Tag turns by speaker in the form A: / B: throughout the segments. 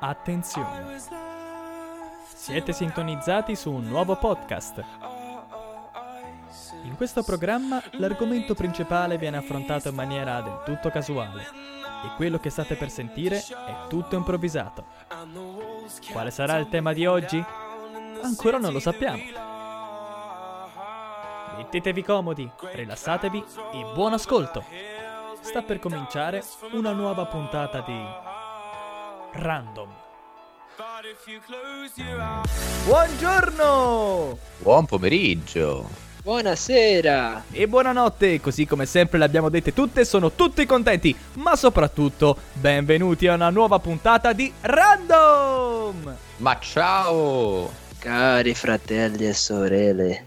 A: Attenzione! Siete sintonizzati su un nuovo podcast. In questo programma l'argomento principale viene affrontato in maniera del tutto casuale e quello che state per sentire è tutto improvvisato. Quale sarà il tema di oggi? Ancora non lo sappiamo. Mettetevi comodi, rilassatevi e buon ascolto! Sta per cominciare una nuova puntata di Random. Buongiorno!
B: Buon pomeriggio.
C: Buonasera!
A: E buonanotte, così come sempre le abbiamo dette tutte, sono tutti contenti, ma soprattutto benvenuti a una nuova puntata di Random!
B: Ma ciao!
C: Cari fratelli e sorelle,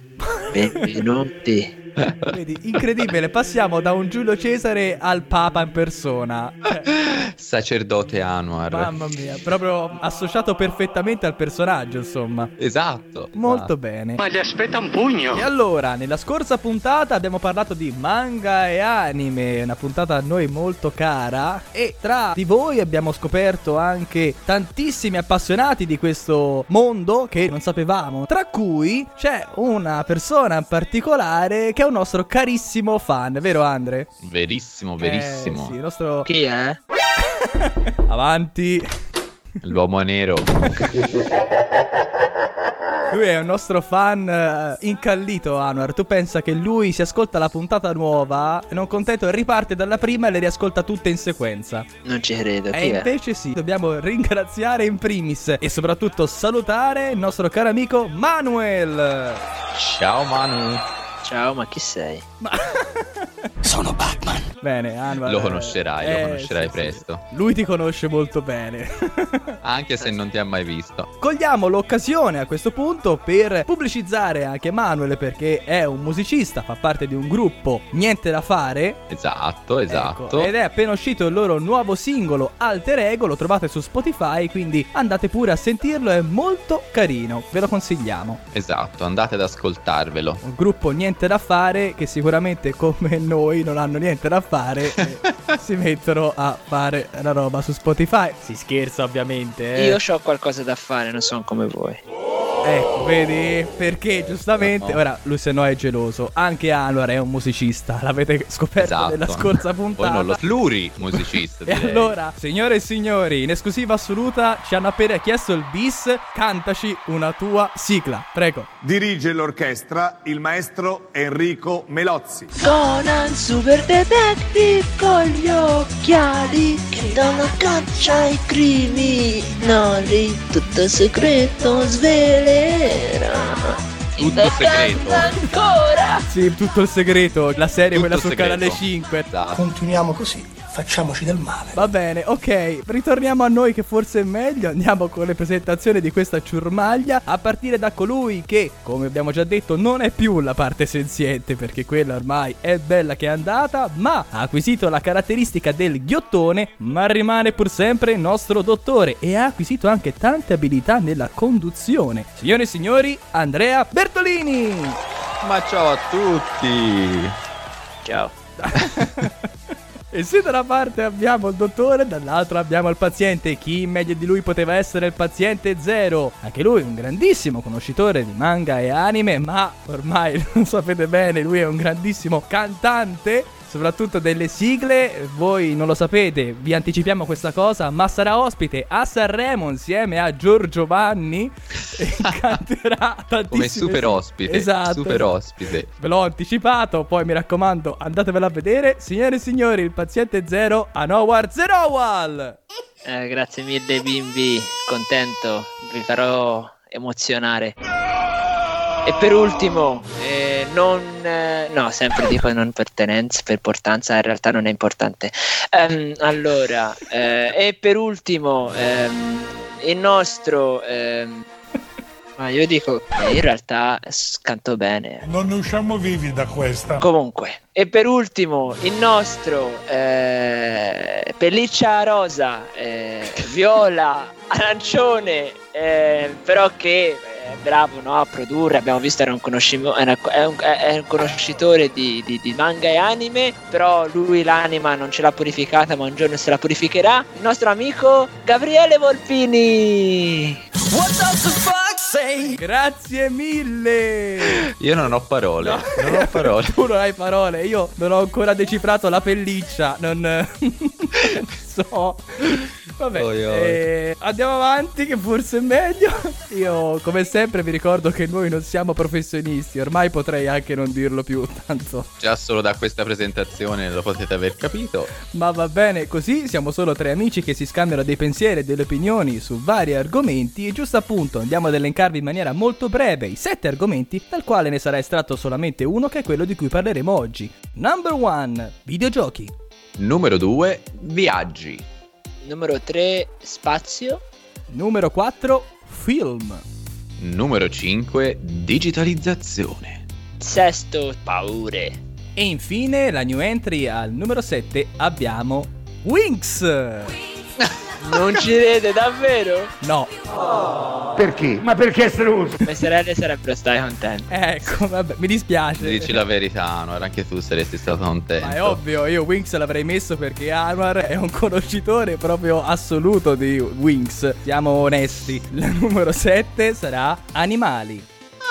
C: benvenuti.
A: Vedi, incredibile, passiamo da un Giulio Cesare al Papa in persona.
B: Sacerdote Anwar.
A: mamma mia, proprio associato perfettamente al personaggio, insomma.
B: Esatto.
A: Molto
B: Ah,
A: bene.
D: Ma gli aspetta un pugno.
A: E allora, nella scorsa puntata abbiamo parlato di manga e anime, una puntata a noi molto cara. E tra di voi abbiamo scoperto anche tantissimi appassionati di questo mondo che non sapevamo. Tra cui c'è una persona in particolare che è un nostro carissimo fan, vero Andre?
B: Verissimo,
A: Eh,
B: verissimo.
A: sì, il nostro...
C: Chi è?
A: Avanti.
B: L'uomo nero.
A: Lui è un nostro fan eh, incallito, Anwar. Tu pensa che lui si ascolta la puntata nuova e non contento riparte dalla prima e le riascolta tutte in sequenza.
C: Non ci credo,
A: E
C: chi è?
A: invece sì, dobbiamo ringraziare in primis e soprattutto salutare il nostro caro amico Manuel.
B: Ciao Manu.
C: Ciao, ma chi sei?
D: Sono Batman.
A: Bene, Anwar.
B: Lo
A: eh,
B: conoscerai, lo
A: eh,
B: conoscerai
A: sì, sì.
B: presto.
A: Lui ti conosce molto bene.
B: Anche se non ti ha mai visto.
A: Cogliamo l'occasione a questo punto per pubblicizzare anche Manuel perché è un musicista, fa parte di un gruppo Niente da fare
B: Esatto, esatto.
A: Ecco, ed è appena uscito il loro nuovo singolo Alter Ego, lo trovate su Spotify, quindi andate pure a sentirlo, è molto carino, ve lo consigliamo.
B: Esatto, andate ad ascoltarvelo.
A: Un gruppo niente da fare che sicuramente come noi non hanno niente da fare e si mettono a fare la roba su Spotify. Si scherza ovviamente, eh.
C: Io ho qualcosa da fare, non sono come voi.
A: Ecco, vedi? Perché giustamente
B: No.
A: ora lui se no è geloso. Anche Anwar è un musicista, l'avete scoperto
B: Esatto.
A: nella scorsa
B: Poi
A: puntata.
B: non lo pluri musicista.
A: E allora, signore e signori, in esclusiva assoluta ci hanno appena chiesto il bis, cantaci una tua sigla, prego.
E: Dirige l'orchestra il maestro Enrico Melozzi.
F: Conan Super Detective con gli occhiali che danno caccia ai criminali. Tutto segreto svelerà.
B: Tutto segreto.
F: Ancora!
A: Sì, tutto il segreto, la serie
B: Tutto
A: quella sul
B: segreto.
A: canale 5.
B: Esatto.
G: Continuiamo così, facciamoci del male.
A: Va bene, ok, ritorniamo a noi che forse è meglio, andiamo con le presentazioni di questa ciurmaglia, a partire da colui che, come abbiamo già detto, non è più la parte senziente, perché quella ormai è bella che è andata, ma ha acquisito la caratteristica del ghiottone, ma rimane pur sempre il nostro dottore e ha acquisito anche tante abilità nella conduzione. Signore e signori, Andrea Bertolini!
B: Ma ciao a tutti.
C: Ciao.
A: E se da una parte abbiamo il dottore, dall'altra abbiamo il paziente. Chi meglio di lui poteva essere il paziente zero? Anche lui un grandissimo conoscitore di manga e anime, ma ormai lo sapete bene, lui è un grandissimo cantante. Soprattutto delle sigle, voi non lo sapete, vi anticipiamo questa cosa, ma sarà ospite a Sanremo insieme a Giorgio Vanni e canterà tantissime
B: Come super ospite.
A: Esatto.
B: Super ospite.
A: Ve l'ho anticipato, poi mi raccomando, andatevela a vedere. Signore e signori, il paziente zero Anowar Zerowal!
C: Eh, grazie mille bimbi, contento, vi farò emozionare. E per ultimo, eh, non... eh, no, sempre dico non per tenenza, per importanza, in realtà non è importante. Ehm, allora, eh, e per ultimo, ehm, il nostro... ehm, ma io dico che in realtà canto bene.
G: Non ne usciamo vivi da questa.
C: Comunque, e per ultimo, il nostro eh, pelliccia rosa, eh, viola, arancione, eh, però che eh, è bravo no, a produrre, abbiamo visto era un, conoscimo- era- è un, è- un conoscitore di, di- di manga e anime, però lui l'anima non ce l'ha purificata, ma un giorno se la purificherà. Il nostro amico Gabriele Volpini.
A: Grazie mille!
B: Io non ho parole. Non ho parole.
A: Tu non hai parole, io non ho ancora decifrato la pelliccia, non so. Vabbè,
B: Oi, oi.
A: eh, andiamo avanti che forse è meglio. Io come sempre vi ricordo che noi non siamo professionisti, ormai potrei anche non dirlo più, tanto.
B: Già solo da questa presentazione lo potete aver capito.
A: Ma va bene, così siamo solo tre amici che si scambiano dei pensieri e delle opinioni su vari argomenti e giusto appunto andiamo ad elencarvi in maniera molto breve i sette argomenti dal quale ne sarà estratto solamente uno che è quello di cui parleremo oggi. Number one, videogiochi.
B: Numero 2, viaggi.
C: Numero 3, spazio.
A: Numero 4, film.
B: Numero 5, digitalizzazione.
C: Sesto, paure.
A: E infine la new entry al numero 7 abbiamo Winx.
C: Non ci vede davvero?
A: No,
G: Perché? Ma perché struso?
C: Le sorelle sarebbero state contente.
A: ecco, vabbè, mi dispiace.
B: Dici la verità, no? Anche tu saresti stato contento.
A: Ma è ovvio, io Winx l'avrei messo perché Anwar è un conoscitore proprio assoluto di Winx. Siamo onesti. Il numero 7 sarà animali.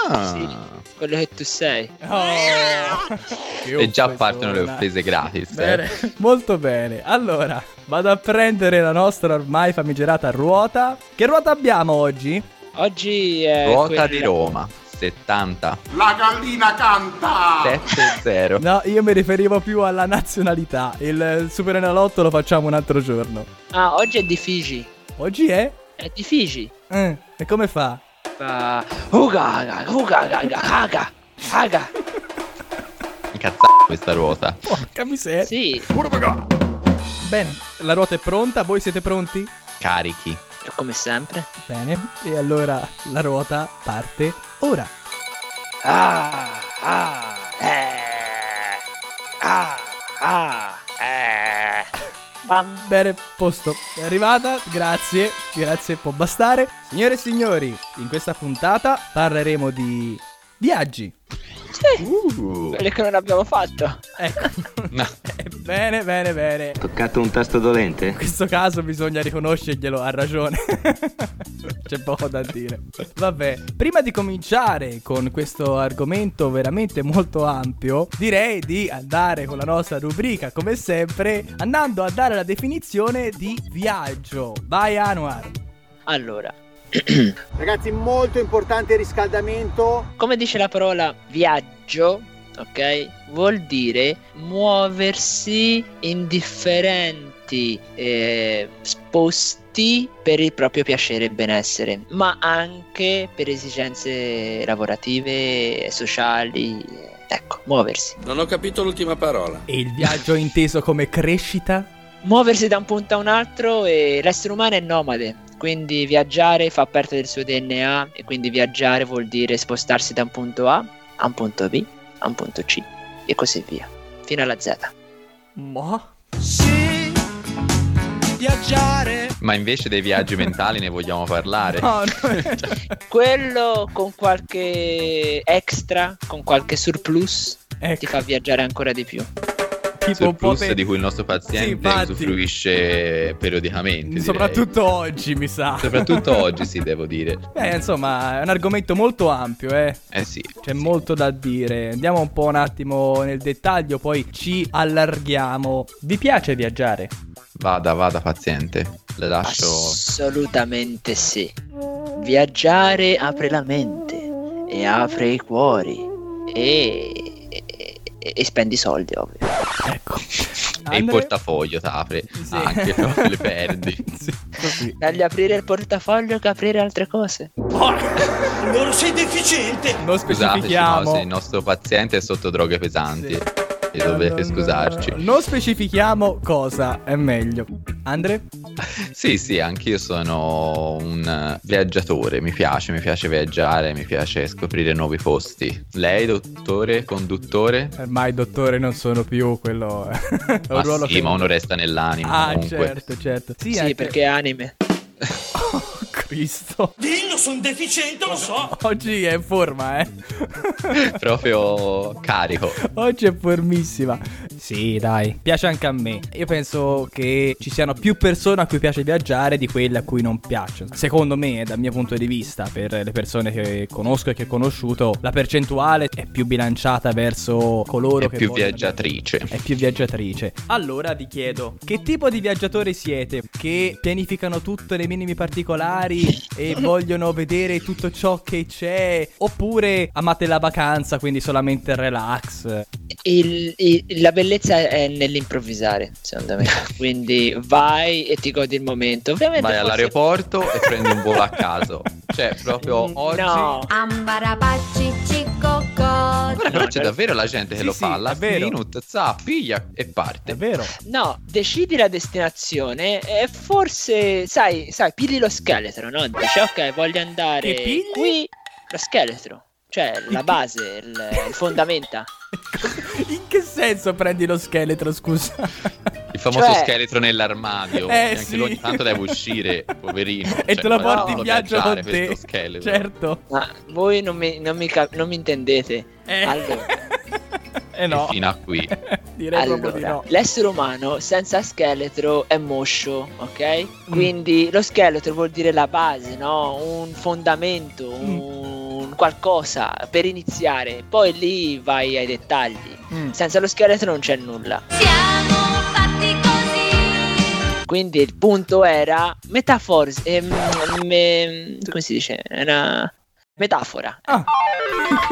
B: Ah.
C: Sì. Quello che tu sei.
A: Oh,
B: E già partono le offese gratis. eh.
A: Bene, molto bene. Allora, vado a prendere la nostra ormai famigerata ruota. Che ruota abbiamo oggi?
C: Oggi è
B: Ruota
C: quella-
B: di Roma, 70.
G: La gallina canta!
B: 7-0.
A: No, io mi riferivo più alla nazionalità. Il Super Enalotto lo facciamo un altro giorno.
C: Ah, oggi è di Figi.
A: Oggi è?
C: È di Figi.
A: Eh, e come fa?
C: Fa... Uga, uga, uga, uga, uga.
B: Incazzata questa ruota.
A: Porca miseria.
C: Sì,
A: Bene, la ruota è pronta, voi siete pronti?
B: Carichi.
C: come sempre.
A: Bene, e allora la ruota parte ora.
C: Ah, ah, eh. Ah, ah, eh. Bam.
A: Bene, posto. È arrivata, grazie, grazie, può bastare. Signore e signori, in questa puntata parleremo di viaggi.
C: Sì,
B: Uh.
C: quelli che non abbiamo fatto.
A: Ecco.
B: No.
A: Bene, bene, bene.
H: Toccato un tasto dolente?
A: In questo caso bisogna riconoscerglielo, ha ragione. C'è poco da dire. Vabbè, prima di cominciare con questo argomento veramente molto ampio, direi di andare con la nostra rubrica, come sempre, andando a dare la definizione di viaggio. Vai Anwar.
C: Allora,
I: Ragazzi, molto importante il riscaldamento.
C: come dice la parola viaggio, ok? Vuol dire muoversi in differenti eh, sposti per il proprio piacere e benessere, ma anche per esigenze lavorative, sociali. Ecco, muoversi.
D: Non ho capito l'ultima parola.
A: E il viaggio inteso come crescita?
C: Muoversi da un punto a un altro e l'essere umano è nomade. Quindi viaggiare fa parte del suo DNA e quindi viaggiare vuol dire spostarsi da un punto A a un punto B a un punto C e così via, fino alla Z.
A: Ma?
B: Ma invece dei viaggi mentali ne vogliamo parlare?
A: No, no.
C: Quello con qualche extra, con qualche surplus, ti
A: ecco,
C: fa viaggiare ancora di più.
A: Tipo un po'
B: Surplus
A: per-
B: di cui il nostro
A: Sì,
B: paziente
A: infatti.
B: usufruisce periodicamente. direi.
A: Soprattutto oggi, mi sa.
B: Soprattutto oggi, sì, devo dire.
A: Eh, insomma, è un argomento molto ampio, eh.
B: Eh sì.
A: C'è molto da dire. Andiamo un po' un attimo nel dettaglio, poi ci allarghiamo. Vi piace viaggiare?
B: Vada, vada, paziente. Le lascio.
C: Assolutamente sì. Viaggiare apre la mente e apre i cuori e, e- e spendi soldi, ovvio.
A: Ecco.
B: E il portafoglio t'apre.
A: Sì.
B: Anche però le perdi.
A: Sì, così.
C: Meglio aprire il portafoglio che aprire altre cose.
G: Non sei deficiente!
A: Non
B: Scusateci,
A: specifichiamo.
B: no, se il nostro paziente è sotto droghe pesanti.
A: Sì.
B: E dovete scusarci.
A: Non specifichiamo cosa, è meglio. Andre?
B: Sì, sì, anch'io sono un eh, viaggiatore. Mi piace, mi piace viaggiare, mi piace scoprire nuovi posti. Lei, dottore, conduttore?
A: Ormai, dottore, non sono più quello. è un
B: Ma
A: ruolo
B: sì,
A: che-
B: ma uno resta nell'anima
A: Ah,
B: comunque.
A: certo, certo. Sì,
C: Sì,
A: anche-
C: perché anime.
A: Cristo.
G: Dillo, sono deficiente, lo so.
A: Oggi è in forma, eh.
B: Proprio carico.
A: Oggi è formissima. Sì, dai, piace anche a me. Io penso che ci siano più persone a cui piace viaggiare di quelle a cui non piace. Secondo me, dal mio punto di vista, per le persone che conosco e che ho conosciuto, la percentuale è più bilanciata verso coloro
B: È
A: che
B: più
A: vogliono
B: viaggiatrice.
A: è più viaggiatrice. Allora vi chiedo, che tipo di viaggiatori siete? Che pianificano tutto nei minimi particolari e vogliono vedere tutto ciò che c'è? Oppure amate la vacanza, quindi solamente relax?
C: Il- il- la bellezza è nell'improvvisare, secondo me. Quindi vai e ti godi il momento. Ovviamente
B: Vai
C: forse-
B: all'aeroporto e prendi un volo a caso. Cioè, proprio oggi.
C: No,
H: Ambarabacci.
B: Guarda, però c'è davvero la gente che
A: Sì,
B: lo
A: sì,
B: fa.
A: vero.
B: minute, za, piglia e parte.
A: È vero?
C: no, decidi la destinazione e forse, sai, sai, pigli lo scheletro, no? Dici, ok, voglio andare
A: Che pigli?
C: qui, lo scheletro. Cioè, la base, il, il fondamenta.
A: In senso prendi lo scheletro, scusa?
B: Il famoso
C: Cioè-
B: scheletro nell'armadio.
A: Eh,
B: che anche
A: sì.
B: lui ogni tanto deve uscire, poverino.
A: e
B: Cioè,
A: te lo porti
B: no,
A: in viaggio con te. Certo.
C: Ma voi non mi, non mi cap- non mi intendete.
A: Eh.
C: Allora,
A: eh no.
B: E fino a qui.
A: Direi proprio di
C: allora,
A: no.
C: l'essere umano senza scheletro è moscio,
A: Mm.
C: ok? Quindi lo scheletro vuol dire la base, no? Un fondamento,
A: Mm.
C: un qualcosa per iniziare. Poi lì vai ai dettagli.
A: Mm.
C: Senza lo scheletro non c'è nulla.
H: Siamo fatti così.
C: Quindi il punto era metafora. ehm, me- come si dice? Era metafora.
A: Ah.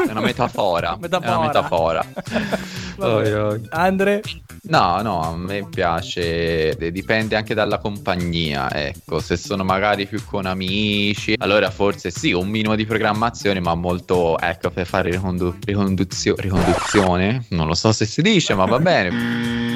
B: È una metafora.
A: Metafora.
B: È una metafora. Oi, oi.
A: Andre?
B: No, no, a me piace, dipende anche dalla compagnia, ecco, se sono magari più con amici, allora forse sì, un minimo di programmazione, ma molto, ecco, per fare ricondu- riconduzio- riconduzione, non lo so se si dice, ma va bene,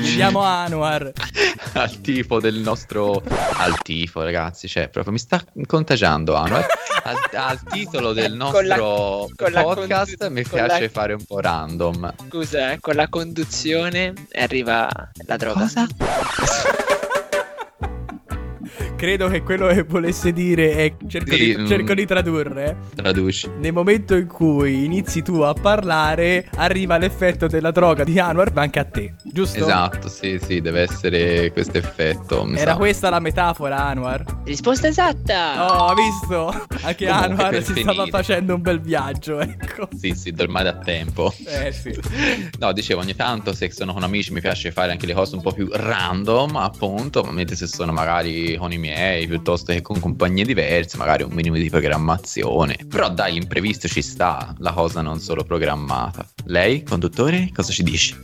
A: Vediamo Anwar.
B: al tifo del nostro, al tifo ragazzi, cioè proprio mi sta contagiando, eh. al, al titolo del
C: Con la-
B: nostro
C: con la
B: podcast
C: condu-
B: mi
C: con
B: piace
C: la-
B: fare un po' random.
C: Scusa, eh, con la conduzione arriva la droga.
B: Cosa?
A: Credo che quello che volesse dire è. Cerco,
B: Sì,
A: di,
B: mm.
A: cerco di tradurre.
B: Traduci.
A: Nel momento in cui inizi tu a parlare, arriva l'effetto della droga di Anwar anche a te, giusto?
B: Esatto, sì, sì, deve essere questo effetto.
A: Era
B: sa.
A: questa la metafora, Anwar?
C: Risposta esatta.
A: Oh, hai visto? Anche
B: Comunque,
A: Anwar si stava
B: finire.
A: facendo un bel viaggio, ecco.
B: Sì, sì, ormai da tempo.
A: Eh sì.
B: No, dicevo, ogni tanto se sono con amici mi piace fare anche le cose un po' più random, appunto, mentre se sono magari con i miei piuttosto che con compagnie diverse, magari un minimo di programmazione. Però dai, l'imprevisto ci sta, la cosa non solo programmata. Lei, conduttore, cosa ci dici?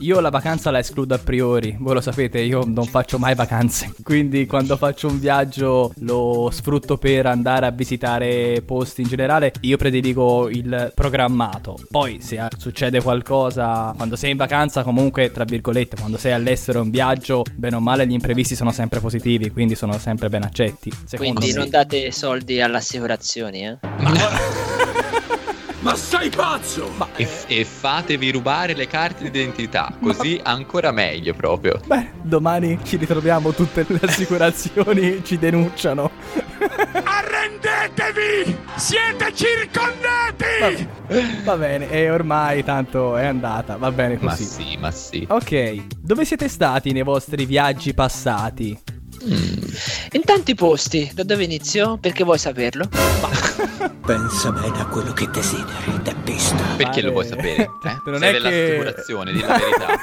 A: Io la vacanza la escludo a priori, voi lo sapete, io non faccio mai vacanze, quindi quando faccio un viaggio lo sfrutto per andare a visitare posti in generale, io prediligo il programmato. Poi se succede qualcosa, quando sei in vacanza comunque, tra virgolette, quando sei all'estero in viaggio, bene o male gli imprevisti sono sempre positivi, quindi sono sempre ben accetti. Secondo
C: Quindi
A: me.
C: non date soldi alle assicurazioni, eh?
G: Ma sei pazzo!
B: E, e fatevi rubare le carte d'identità, così ancora meglio proprio.
A: Beh, domani ci ritroviamo tutte le assicurazioni, ci denunciano.
G: Arrendetevi! Siete circondati!
A: Va bene, e ormai tanto è andata, va bene
B: Ma
A: così.
B: sì, ma sì.
A: Ok, dove siete stati nei vostri viaggi passati?
B: Mm.
C: In tanti posti. Da dove inizio? Perché vuoi saperlo?
G: Pensa bene a quello che desideri, teppista.
B: Perché lo vuoi
A: Vale.
B: sapere? Eh?
A: Non
B: Sei
A: è che-
B: dell'assicurazione, di la verità.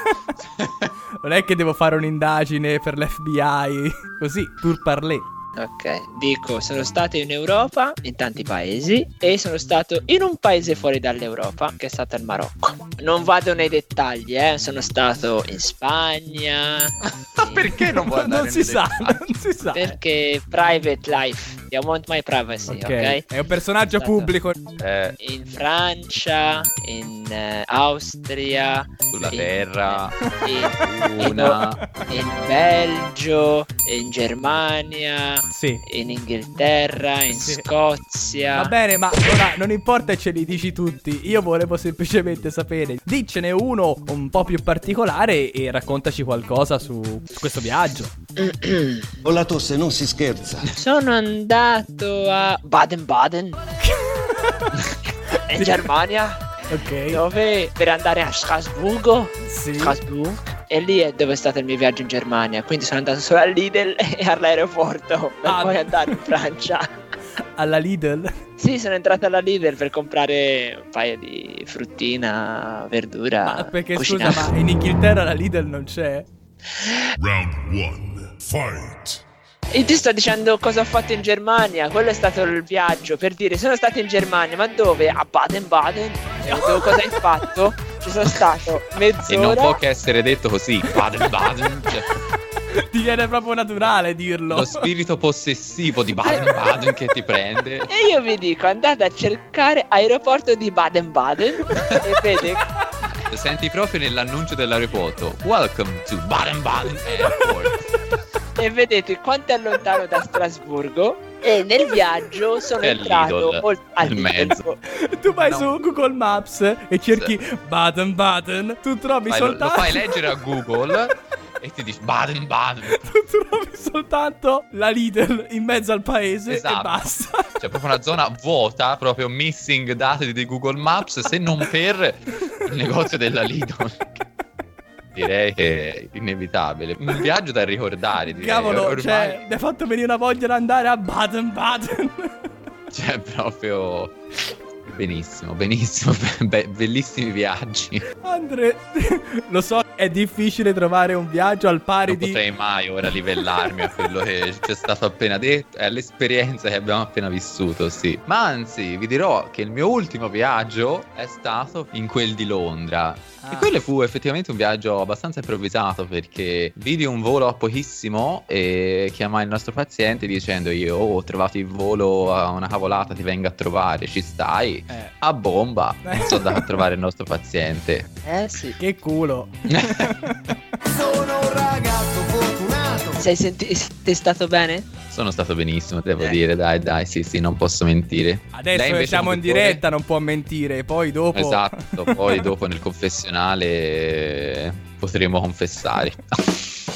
A: Non è che devo fare un'indagine per l'FBI, così, pur parler.
C: Ok, dico, sono stato in Europa, in tanti paesi, e sono stato in un paese fuori dall'Europa, che è stato il Marocco. Non vado nei dettagli, eh, sono stato in Spagna. in-
B: Perché non vuoi andare
A: Non si sa, non si sa.
C: Perché private life, I want my privacy, ok?
A: Ok, è un personaggio
C: Stato-
A: pubblico.
B: Eh,
C: In Francia, in eh, Austria,
B: sulla
C: in-
B: terra,
C: in,
B: una...
C: in Belgio, in Germania,
A: Sì.
C: in Inghilterra, in
A: Sì.
C: Scozia.
A: Va bene, ma ora non importa ce li dici tutti. Io volevo semplicemente sapere. Diccene uno un po' più particolare e raccontaci qualcosa su questo viaggio.
G: Con la tosse non si scherza.
C: Sono andato a Baden-Baden in Germania
A: Ok.
C: dove per andare a Strasburgo
A: Sì.
C: Strasbourg e lì è dove è stato il mio viaggio in Germania quindi sono andato solo al Lidl e all'aeroporto per
A: Ah.
C: poi andare in Francia
A: Alla Lidl.
C: sì sono entrato alla Lidl per comprare un paio di fruttina verdura
A: Ma perché
C: cucinare.
A: scusa, ma in Inghilterra la Lidl non c'è?
J: Round one. Fight.
C: E ti sto dicendo cosa ho fatto in Germania, quello è stato il viaggio per dire sono stato in Germania, ma dove? A Baden-Baden. E dove cosa hai fatto? Ci sono stato
B: E non
C: mezz'ora.
B: può che essere detto così. Baden Baden. Cioè,
A: Ti viene proprio naturale dirlo.
B: lo spirito possessivo di Baden Baden che ti prende.
C: E io vi dico, andate a cercare aeroporto di Baden-Baden e vede
B: Senti proprio nell'annuncio dell'aeroporto. Welcome to Baden Baden Airport.
C: e vedete quanto è lontano da Strasburgo e nel viaggio sono
B: E al
C: entrato
B: Lidl,
C: ol- al
B: mezzo.
A: Tu vai
B: No.
A: su Google Maps e cerchi Baden Baden. Tu trovi
B: Fai- lo, lo
A: soltanto.
B: fai leggere a Google e ti dici Baden Baden.
A: Tu trovi soltanto la Lidl in mezzo al paese e
B: Esatto.
A: basta.
B: C'è proprio una zona vuota, proprio missing dati di Google Maps, se non per il negozio della Lidl. Direi che è inevitabile. Un viaggio da ricordare, direi.
A: Cavolo,
B: Ormai
A: cioè, mi ha fatto venire una voglia di andare a Baden Baden.
B: Cioè, proprio. Benissimo, benissimo. Be- bellissimi viaggi.
A: Andre, lo so, è difficile trovare un viaggio al pari
B: Non
A: di.
B: potrei mai ora livellarmi a quello che ci è stato appena detto e all'esperienza che abbiamo appena vissuto, sì. Ma anzi, vi dirò che il mio ultimo viaggio è stato in quel di Londra.
A: Ah.
B: E quello fu effettivamente un viaggio abbastanza improvvisato perché vidi un volo a pochissimo e chiamai il nostro paziente dicendo io oh, ho trovato il volo a una cavolata, ti vengo a trovare, ci stai?
A: Eh,
B: A bomba, non sono andato a trovare il nostro paziente.
C: Eh sì.
A: che culo.
G: Sono un ragazzo fortunato.
C: Sei, senti- sei stato bene?
B: Sono stato benissimo, devo
C: Eh.
B: dire, dai, dai, sì, sì, non posso mentire.
A: Adesso che siamo in diretta, non può mentire. Poi dopo.
B: Esatto, poi dopo nel confessionale eh, potremo confessare.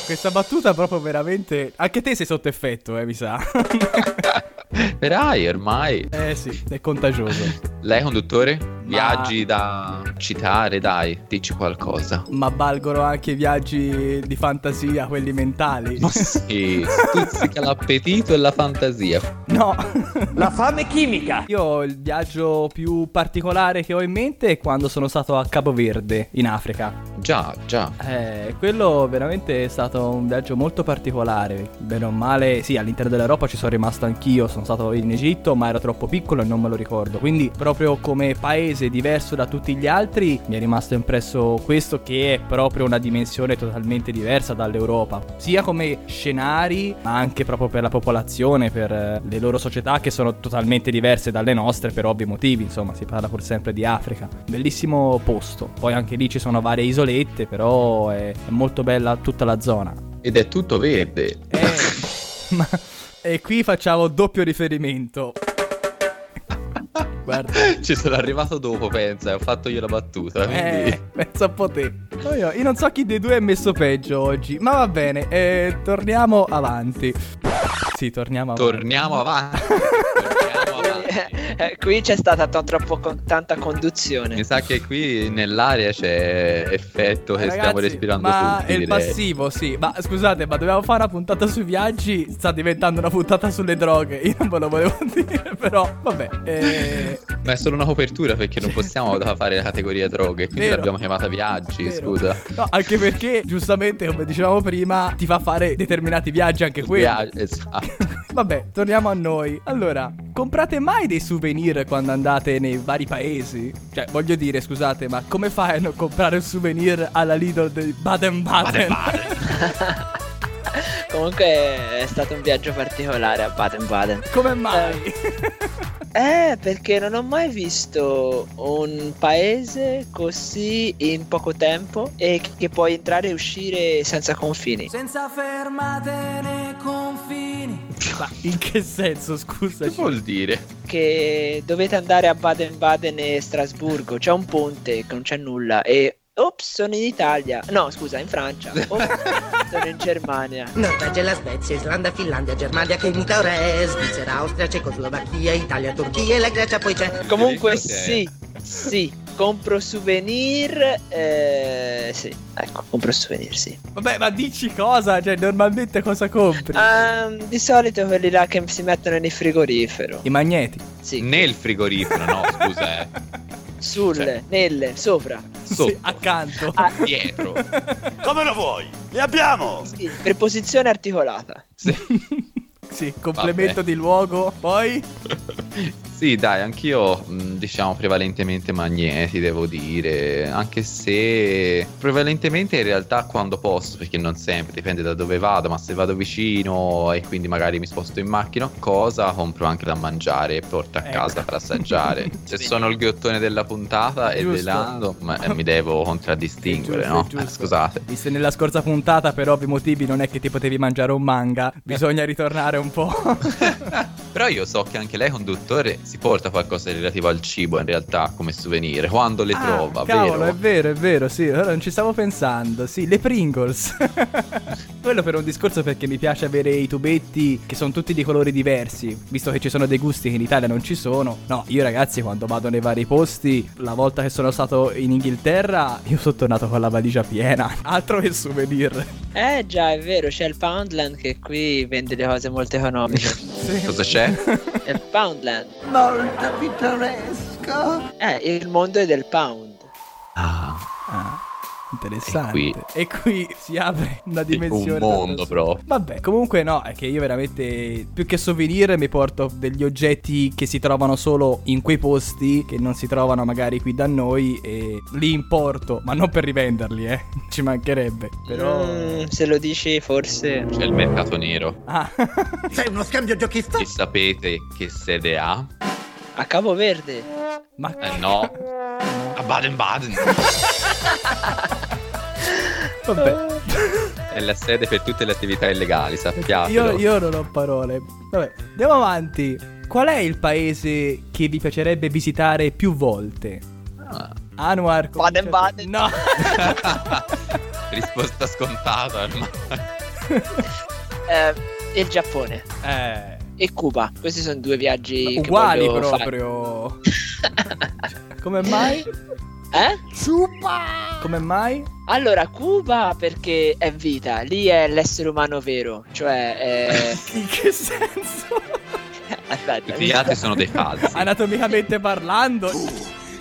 A: Questa battuta proprio veramente. Anche te sei sotto effetto, eh, mi sa.
B: Dai, ormai.
A: eh sì, è contagioso.
B: Lei, conduttore? Viaggi da citare, dai, dici qualcosa.
A: Ma valgono anche viaggi di fantasia, quelli mentali.
B: Ma sì, stuzzica l'appetito e la fantasia.
A: No.
I: La fame chimica.
A: Io il viaggio più particolare che ho in mente è quando sono stato a Cabo Verde, in Africa.
B: Già, già.
A: Eh, quello veramente è stato un viaggio molto particolare. Bene o male, sì, all'interno dell'Europa ci sono rimasto anch'io. Sono stato in Egitto, ma ero troppo piccolo e non me lo ricordo. Quindi, proprio come paese diverso da tutti gli altri, mi è rimasto impresso questo che è proprio una dimensione totalmente diversa dall'Europa. Sia come scenari, ma anche proprio per la popolazione, per eh, le loro società che sono totalmente diverse dalle nostre per ovvi motivi. Insomma, si parla pur sempre di Africa. Bellissimo posto. Poi anche lì ci sono varie isolette, però è, è molto bella tutta la zona.
B: Ed è tutto verde.
A: Eh, ma e qui facciamo doppio riferimento. Guarda,
B: Ci sono arrivato dopo, pensa, ho fatto io la battuta. Quindi...
A: eh, pensa un po' te. Io, io non so chi dei due è messo peggio oggi, ma va bene, eh, torniamo avanti. Sì, torniamo avanti.
B: Torniamo avanti. Torniamo avanti.
C: Eh, qui c'è stata to- troppo con- tanta conduzione.
B: Mi sa che qui nell'aria c'è effetto che
A: Eh,
B: stiamo
A: ragazzi,
B: respirando
A: ma
B: tutti.
A: è il passivo, sì. Ma scusate, ma dovevamo fare una puntata sui viaggi. Sta diventando una puntata sulle droghe. Io non ve lo volevo dire, però vabbè. Eh,
B: Ma è solo una copertura perché non possiamo fare la categoria droghe, quindi
A: Vero.
B: l'abbiamo chiamata viaggi,
A: Vero.
B: scusa.
A: No, anche perché, giustamente, come dicevamo prima, ti fa fare determinati viaggi anche quelli.
B: Via- esatto.
A: Vabbè, torniamo a noi. Allora, comprate mai dei souvenir quando andate nei vari paesi? Cioè, voglio dire, scusate, ma come fai a non comprare un souvenir alla Lidl di Baden-Baden?
C: Comunque è stato un viaggio particolare a Baden-Baden.
A: come mai?
C: Eh, perché non ho mai visto un paese così in poco tempo e che- che puoi entrare e uscire senza confini.
F: Senza fermate né confini.
A: Ma in che senso,
B: Che
A: scusaci?
B: vuol dire?
C: Che dovete andare a Baden-Baden e Strasburgo, c'è un ponte che non c'è nulla e Ops, sono in Italia. No, scusa, in Francia. Ops, sono in Germania.
K: Norvegia, la Svezia, Islanda, Finlandia, Germania, che ora è Svizzera, Austria, Cecoslovacchia, Italia, Turchia e la Grecia, poi c'è...
C: Comunque
B: sì,
C: sì, compro souvenir. Eh, sì, ecco, compro souvenir, sì.
A: Vabbè, ma dici cosa? Cioè, normalmente cosa compri?
C: Ehm, di solito quelli là che si mettono nel frigorifero.
A: I magneti.
C: Sì,
B: Nel frigorifero, no, scusa, eh.
C: sul,
B: cioè.
C: nelle, sopra.
B: Sotto.
A: Sì, accanto.
C: Ah.
B: Dietro.
E: Come lo vuoi? Li abbiamo!
C: Sì, preposizione articolata.
A: sì, complemento
B: Vabbè.
A: di luogo. Poi.
B: Sì, dai, anch'io diciamo prevalentemente magneti, devo dire, anche se prevalentemente in realtà quando posso, perché non sempre, dipende da dove vado, ma se vado vicino e quindi magari mi sposto in macchina, cosa compro anche da mangiare e porto a
A: Ecco.
B: casa per assaggiare. se sono il ghiottone della puntata e
A: Giusto.
B: dell'ando, ma- eh, mi devo contraddistinguere,
A: È giusto,
B: no?
A: è.
B: Eh, scusate.
A: Visto nella scorsa puntata, per ovvi motivi, non è che ti potevi mangiare un manga. Bisogna ritornare un po'.
B: Però io so che anche lei, conduttore, si porta qualcosa di relativo al cibo in realtà come souvenir, quando le
A: Ah,
B: trova,
A: cavolo,
B: vero?
A: è vero, è vero, sì, ora non ci stavo pensando. Sì, le Pringles. Quello per un discorso perché mi piace avere i tubetti che sono tutti di colori diversi, visto che ci sono dei gusti che in Italia non ci sono. No, io ragazzi, quando vado nei vari posti, la volta che sono stato in Inghilterra, io sono tornato con la valigia piena. Altro che souvenir.
C: Eh già, è vero, c'è il Poundland che qui vende le cose molto economiche.
A: Sì.
B: Cosa c'è?
C: È il Poundland.
G: Molto pittoresco.
C: Eh, il mondo è del pound.
B: Ah,
A: Ah, interessante.
B: E
A: E qui si apre una
B: un
A: dimensione.
B: mondo
A: da-
B: proprio.
A: Vabbè, comunque no, è che io veramente più che souvenir mi porto degli oggetti che si trovano solo in quei posti, che non si trovano magari qui da noi e li importo, ma non per rivenderli, eh. Ci mancherebbe. Però
C: Mm, se lo dici forse...
B: C'è il mercato nero.
A: Ah,
G: Sei uno scambio giochista?
B: E sapete che sede ha?
C: A Cabo Verde.
A: ma
B: Eh no, Baden-Baden.
A: vabbè.
B: È la sede per tutte le attività illegali, sappiatelo.
A: Io, io non ho parole. Vabbè, andiamo avanti. Qual è il paese che vi piacerebbe visitare più volte?
B: Ah,
A: Anwar.
C: Baden-Baden.
A: No.
B: risposta scontata. ormai.
C: Eh, il Giappone.
A: eh.
C: E Cuba. Questi sono due viaggi che
A: Uguali proprio. Come mai?
C: Eh?
A: Come mai?
C: Allora, Cuba perché è vita, lì è l'essere umano vero, cioè è...
A: In che senso?
C: Aspetta,
B: gli altri sono dei falsi.
A: Anatomicamente parlando.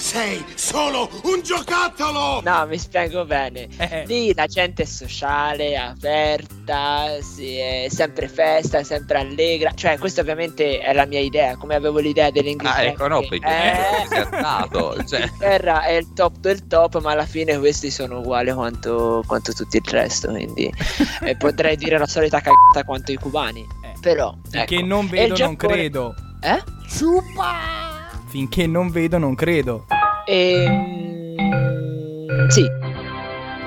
E: Sei solo un giocattolo!
C: No, mi spiego bene.
A: Eh.
C: Lì la gente è sociale, aperta, si è sempre festa, è sempre allegra. Cioè, questa ovviamente è la mia idea, come avevo l'idea dell'Inghilterra.
B: Ah, ecco, no,
C: che-
B: perché
C: eh,
B: è scattato. Cioè,
C: L'Inghilterra è il top del top, ma alla fine questi sono uguali quanto, quanto tutto il resto. Quindi eh, potrei dire la solita cagata quanto i cubani.
A: Eh.
C: Però, ecco.
A: non
C: E
A: vedo, non
C: Giappone-
A: credo.
C: Eh?
A: Finché non vedo, non credo.
C: Ehm, sì.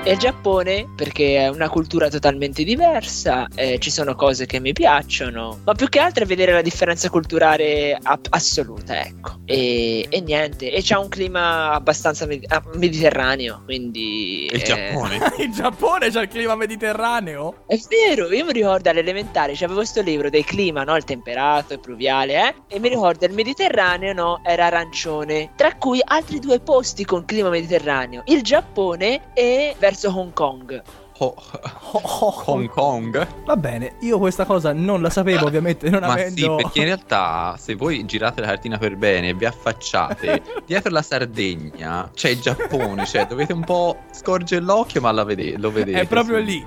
C: E il Giappone perché è una cultura totalmente diversa, eh, ci sono cose che mi piacciono, ma più che altro è vedere la differenza culturale a- assoluta, ecco. E, e niente, e c'ha un clima abbastanza med- ah, mediterraneo, quindi...
B: il
C: eh,
B: Giappone.
A: Il Giappone c'ha il clima mediterraneo?
C: È vero, io mi ricordo alle elementari c'avevo questo libro dei clima, no? Il temperato, il pluviale, eh? E mi ricordo il Mediterraneo, no? Era arancione. Tra cui altri due posti con clima mediterraneo: il Giappone e verso Hong Kong.
B: Ho- Hong Kong.
A: Va bene, io questa cosa non la sapevo, ovviamente, non
B: Ma sì,
A: avendo.
B: perché in realtà se voi girate la cartina per bene e vi affacciate dietro la Sardegna c'è il Giappone, cioè dovete un po' scorgere l'occhio ma la vede- lo vedete.
A: È proprio lì.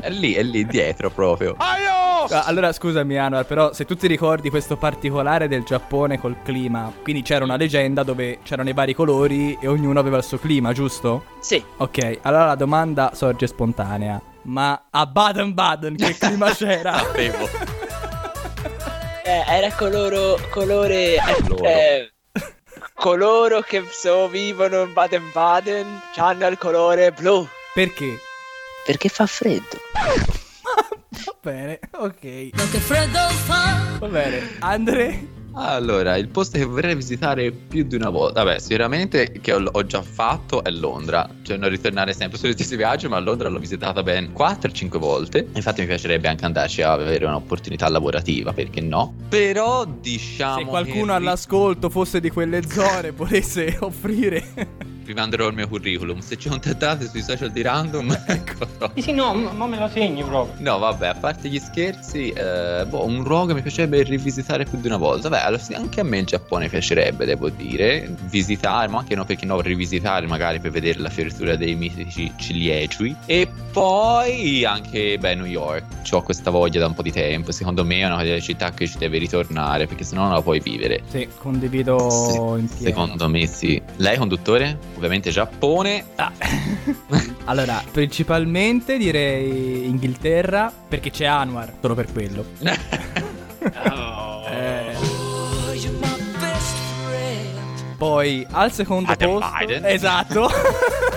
B: È lì, è lì dietro proprio.
A: Ah, Allora, scusami, Anwar, però se tu ti ricordi questo particolare del Giappone col clima, quindi c'era una leggenda dove c'erano i vari colori e ognuno aveva il suo clima, giusto?
C: Sì,
A: Ok, allora la domanda sorge spontanea. Ma a Baden-Baden che clima c'era?
B: Sapevo.
C: eh, era coloro, colore. eh, eh, coloro che so, vivono in Baden-Baden hanno il colore blu.
A: Perché?
C: Perché fa freddo.
A: Va bene, ok. Va bene. Andre?
B: Allora, il posto che vorrei visitare più di una volta, vabbè, sicuramente che ho, ho già fatto è Londra, cioè non ritornare sempre sugli stessi viaggi, ma Londra l'ho visitata ben 4-5 volte. Infatti mi piacerebbe anche andarci a avere un'opportunità lavorativa, perché no? Però diciamo
A: Se qualcuno
B: che
A: all'ascolto fosse di quelle zone potesse offrire
B: rimanderò il mio curriculum. Se ci contattate sui social di random, ecco.
I: Sì, sì, no, ma me lo segni proprio.
B: No, vabbè, a parte gli scherzi, eh, boh, un luogo mi piacerebbe rivisitare più di una volta. Beh, anche a me il Giappone piacerebbe, devo dire, visitare, ma anche no, perché no, rivisitare magari per vedere la fioritura dei mitici ciliegi. E poi anche, beh, New York. Ho questa voglia da un po' di tempo. Secondo me è una delle città che ci deve ritornare, perché sennò non la puoi vivere.
A: Sì, condivido
B: Sì,
A: in pieno.
B: Secondo me sì. Lei conduttore? Ovviamente Giappone.
A: Ah. allora, principalmente direi Inghilterra perché c'è Anwar, solo per quello.
C: Oh.
A: Eh. Poi al secondo
B: Adam
A: posto
B: Biden.
A: Esatto.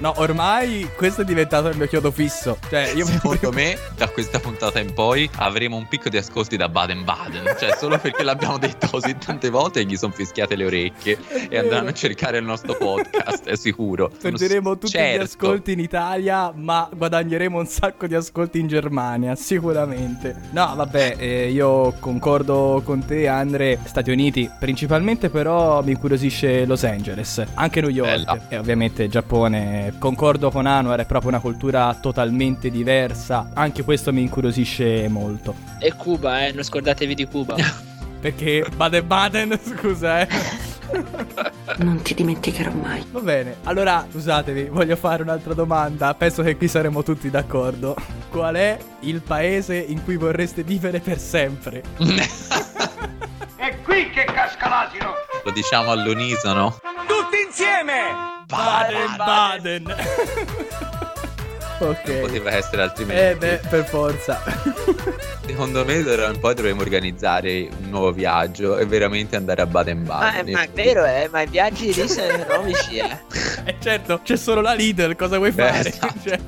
A: No, ormai questo è diventato il mio chiodo fisso. Cioè, io
B: Secondo me, da questa puntata in poi avremo un picco di ascolti da Baden Baden. Cioè, solo perché l'abbiamo detto così tante volte e gli sono fischiate le orecchie e andranno a cercare il nostro podcast, è sicuro.
A: Perderemo tutti
B: certo.
A: gli ascolti in Italia, ma guadagneremo un sacco di ascolti in Germania, sicuramente. No, vabbè, eh, io concordo con te, Andre. Stati Uniti, principalmente, però mi incuriosisce Los Angeles, anche New York
B: Bella.
A: e ovviamente Giappone. Concordo con Anwar, è proprio una cultura totalmente diversa. Anche questo mi incuriosisce molto.
C: E Cuba, eh, non scordatevi di Cuba.
A: Perché Baden Baden, scusa, eh.
K: Non ti dimenticherò mai.
A: Va bene, allora scusatevi, voglio fare un'altra domanda. Penso che qui saremo tutti d'accordo. Qual è il paese in cui vorreste vivere per sempre?
I: È qui che casca l'asino!
B: Lo diciamo all'unisono.
I: Tutti insieme!
A: Baden Baden. ok.
B: Poteva essere altrimenti.
A: Eh beh, per forza.
B: Secondo me poi dovremmo organizzare un nuovo viaggio e veramente andare a Baden
C: Ma,
B: Baden.
C: ma è vero, eh, ma i viaggi lì sono economici, eh.
A: Eh certo, c'è solo la Lidl, cosa vuoi
B: Beh,
A: fare?
B: esatto.
A: Cioè,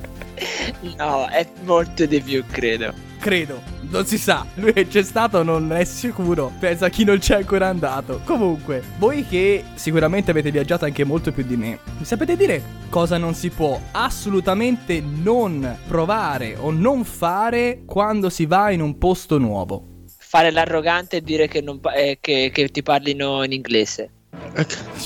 C: No, è molto di più, credo.
A: credo, non si sa. Lui c'è stato non è sicuro. Pensa a chi non c'è ancora andato. Comunque, voi che sicuramente avete viaggiato anche molto più di me, mi sapete dire cosa non si può assolutamente non provare o non fare quando si va in un posto nuovo?
C: Fare l'arrogante e dire che, non eh, che, che ti parlino in inglese.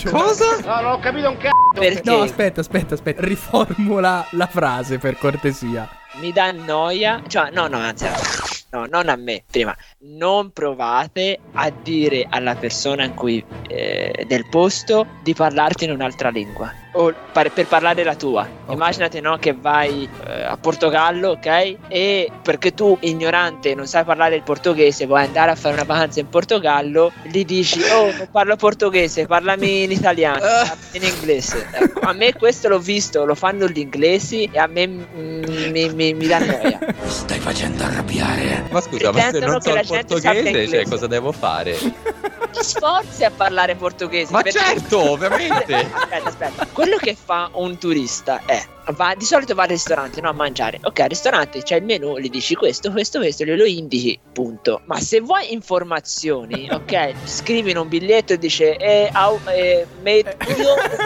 B: Cosa?
I: No, non ho capito un c***o!
C: Perché
A: No, aspetta, aspetta, aspetta. Riformula la frase per cortesia.
C: mi dà noia. Cioè, no, no, anzi, no, non a me. Prima, non provate a dire alla persona in cui eh, del posto di parlarti in un'altra lingua. O par- per parlare la tua. Immaginate, no, che vai eh, a Portogallo, ok? E perché tu, ignorante, non sai parlare il portoghese, vuoi andare a fare una vacanza in Portogallo, gli dici, oh, non parlo portoghese, parlami in italiano, parlami in inglese. Ecco, a me questo l'ho visto, lo fanno gli inglesi e a me mm, mi, mi, mi dà noia.
G: Stai facendo arrabbiare.
B: Ma scusa, ma se non so il portoghese, cioè cosa devo fare?
C: Ti sforzi a parlare portoghese.
B: Ma
C: perché-
B: certo, ovviamente.
C: Aspetta, aspetta. Quello che fa un turista è. Va, di solito va al ristorante, no? A mangiare. Ok, al ristorante c'è il menù, gli dici questo, questo, questo, glielo indichi, punto. Ma se vuoi informazioni, ok, scrivi in un biglietto e dice eh, au, eh, medio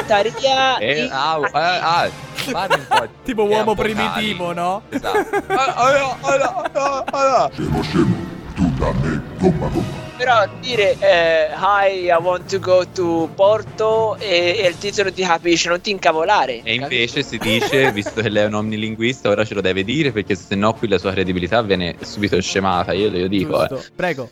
C: taria
B: Eh,
C: in-
B: ah, ah, ah, parli un po'.
A: Tipo
B: Eh,
A: uomo primitivo, no?
B: Esatto. Ah, ah, ah, ah, ah, ah.
C: Però dire eh, hi, I want to go to Porto e, e il titolo ti capisce, non ti incavolare.
B: E invece si dice, visto che lei è un omnilinguista, ora ce lo deve dire perché se no qui la sua credibilità viene subito scemata. Io glielo dico. eh.
A: Prego.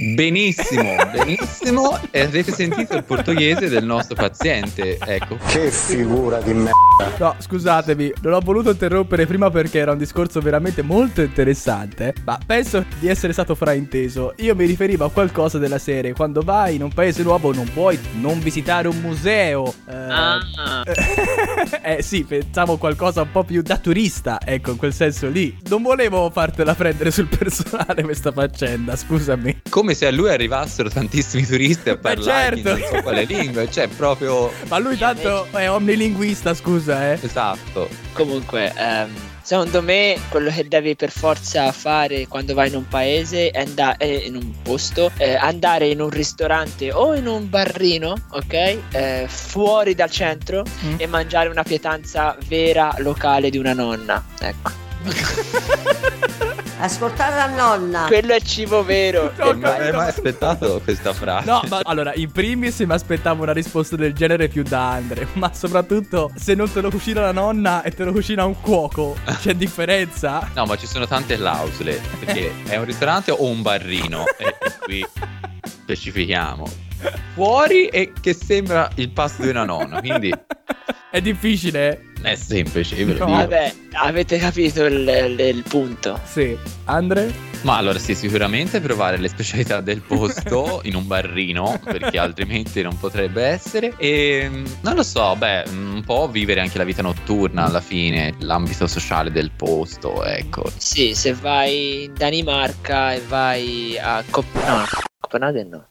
B: Benissimo, benissimo. E avete sentito il portoghese del nostro paziente. Ecco.
E: Che figura di me.
A: No, scusatemi, non ho voluto interrompere prima perché era un discorso veramente molto interessante, ma penso di essere stato frainteso. Io mi riferivo a qualcosa della serie, quando vai in un paese nuovo non puoi non visitare un museo. Eh,
C: Ah,
A: eh sì, pensavo qualcosa un po' più da turista, ecco, in quel senso lì. Non volevo fartela prendere sul personale questa faccenda, scusami.
B: Come se a lui arrivassero tantissimi turisti a parlare
A: certo.
B: non so quale lingua. Cioè, proprio.
A: Ma lui tanto è omnilinguista, scusa, eh.
B: Esatto.
C: comunque, ehm, Secondo me, quello che devi per forza fare quando vai in un paese è andare in un posto, eh, andare in un ristorante o in un barrino, ok? Eh, fuori dal centro
A: Mm.
C: e mangiare una pietanza vera locale di una nonna. Ecco.
L: Ascoltare la nonna.
C: Quello è cibo vero.
A: No,
B: Non avrei mai aspettato questa frase.
A: No, ma allora, in primis mi aspettavo una risposta del genere più da Andre, ma soprattutto se non te lo cucina la nonna e te lo cucina un cuoco, c'è differenza?
B: No, ma ci sono tante clausole. Perché è un ristorante o un barrino? E, e qui specifichiamo. Fuori e che sembra il pasto di una nonna. Quindi
A: È difficile?
B: è semplice, ve lo
A: No.
C: Vabbè, avete capito il, il- il punto.
A: Sì. Andre?
B: Ma allora sì, sicuramente provare le specialità del posto in un barrino, perché altrimenti non potrebbe essere. E mm, non lo so, beh, mm, un po' vivere anche la vita notturna alla fine, l'ambito sociale del posto, ecco.
C: Sì, se vai in Danimarca e vai a Cop- no, Copenaghen no.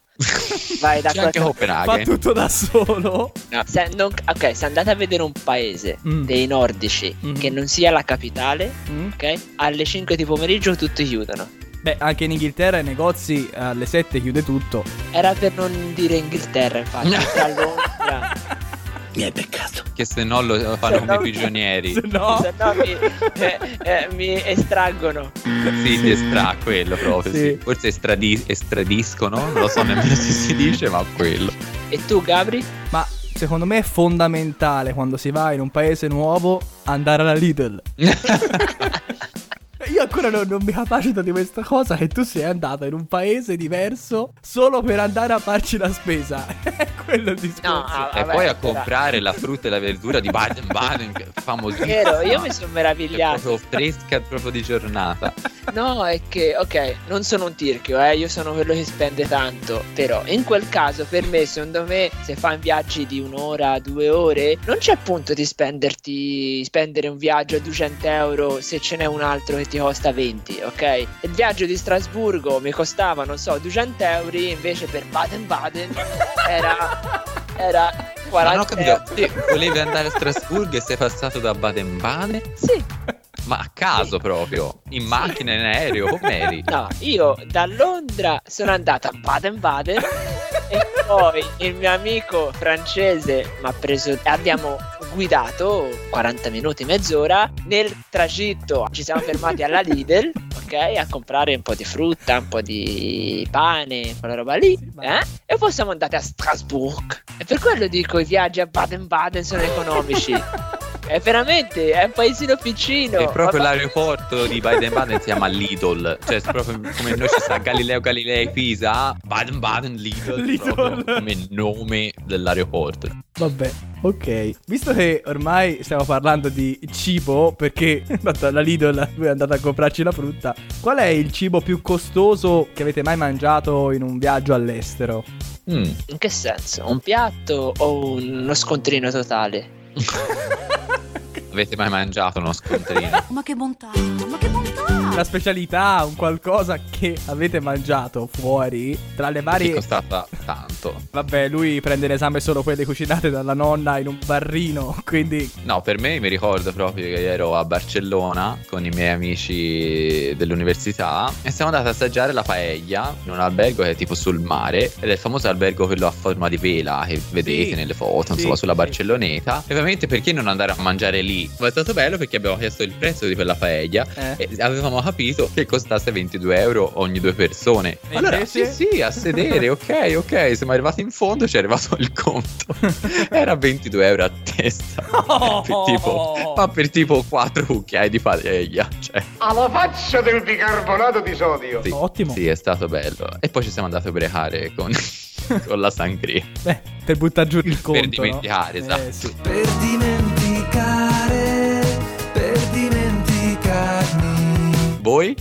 C: Vai da
B: C'è anche
C: qualche-
A: Fa
B: Copenaghen.
A: tutto da solo?
C: no, se non- ok, se andate a vedere un paese
A: Mm.
C: dei nordici
A: Mm.
C: che non sia la capitale,
A: Mm?
C: ok? Alle 5 di pomeriggio tutti chiudono.
A: Beh, anche in Inghilterra i negozi alle 7 chiude tutto.
C: Era per non dire Inghilterra, infatti, Londra.
G: Mi hai beccato.
B: Che se no lo fanno come
C: no-
B: prigionieri.
A: Se no...
C: Se no mi, eh, eh, mi estraggono.
B: Sì, si estra quello proprio.
A: Sì.
B: sì. Forse estradi- estradiscono, non lo so nemmeno se si dice, ma quello.
C: E tu, Gabri?
A: Ma secondo me è fondamentale quando si va in un paese nuovo andare alla Lidl. Io ancora non, non mi capacito di questa cosa che tu sei andato in un paese diverso solo per andare a farci la spesa. È quello il discorso.
C: No, ah,
B: e
C: vabbè,
B: poi a comprare la frutta e la verdura di Baden-Baden, che è famosissima.
C: Vero, io mi sono
B: È
C: meravigliato.
B: proprio fresca proprio di giornata.
C: No, è che, ok, non sono un tirchio, eh, io sono quello che spende tanto. Però, in quel caso, per me, secondo me, se fai viaggi di un'ora, due ore, non c'è punto di spenderti, spendere un viaggio a 200 euro se ce n'è un altro che ti costa 20, ok? Il viaggio di Strasburgo mi costava, non so, 200 euro, invece per Baden-Baden era, era 40
B: Ma non ho capito, te volevi andare a Strasburgo e sei passato da Baden-Baden?
C: Sì.
B: Ma a caso proprio? In macchina, in aereo, com'eri?
C: No, io da Londra sono andato a Baden-Baden e poi il mio amico francese mi ha preso abbiamo guidato 40 minuti, mezz'ora. Nel tragitto ci siamo fermati alla Lidl, ok? A comprare un po' di frutta, un po' di pane, quella roba lì. eh? E poi siamo andati a Strasbourg. E per quello dico i viaggi a Baden-Baden sono economici. È veramente, è un paesino piccino.
B: E proprio
C: Ma-
B: l'aeroporto di Baden-Baden si chiama Lidl. Cioè, proprio come noi ci sta Galileo Galilei Pisa, Baden-Baden Lidl,
A: Lidl.
B: come nome dell'aeroporto.
A: Vabbè, ok. Visto che ormai stiamo parlando di cibo, perché alla Lidl lui è andato a comprarci la frutta, qual è il cibo più costoso che avete mai mangiato in un viaggio all'estero?
B: Mm.
C: In che senso? Un piatto o uno scontrino totale?
B: Avete mai mangiato uno scontrino?
H: Ma che bontà, ma che bontà.
A: La specialità, un qualcosa che avete mangiato fuori tra le varie...
B: costava tanto.
A: Vabbè, lui prende in esame solo quelle cucinate dalla nonna in un barrino, quindi...
B: No, per me mi ricordo proprio che ero a Barcellona con i miei amici dell'università e siamo andati ad assaggiare la paella in un albergo che è tipo sul mare ed è il famoso albergo quello a forma di vela che vedete
A: Sì.
B: nelle foto,
A: Sì,
B: insomma, sulla
A: sì.
B: Barcelloneta. E ovviamente perché non andare a mangiare lì? Ma è stato bello perché abbiamo chiesto il prezzo di quella paella
A: Eh.
B: e avevamo capito che costasse 22 euro ogni due persone.
A: E
B: allora,
A: invece?
B: sì, sì, a sedere, ok, ok. Siamo arrivati in fondo, ci è arrivato il conto. Era 22 euro a testa.
A: Oh!
B: Per tipo, ma per tipo 4 cucchiai di paella. Cioè,
I: Alla faccia del bicarbonato di sodio.
B: sì,
A: Ottimo.
B: Sì, è stato bello. E poi ci siamo andati a ubriacare con, con la sangria.
A: Beh, per buttare giù il conto,
B: per dimenticare,
A: no?
B: esatto.
A: Eh, sì.
F: Per dimenticare,
B: Voi?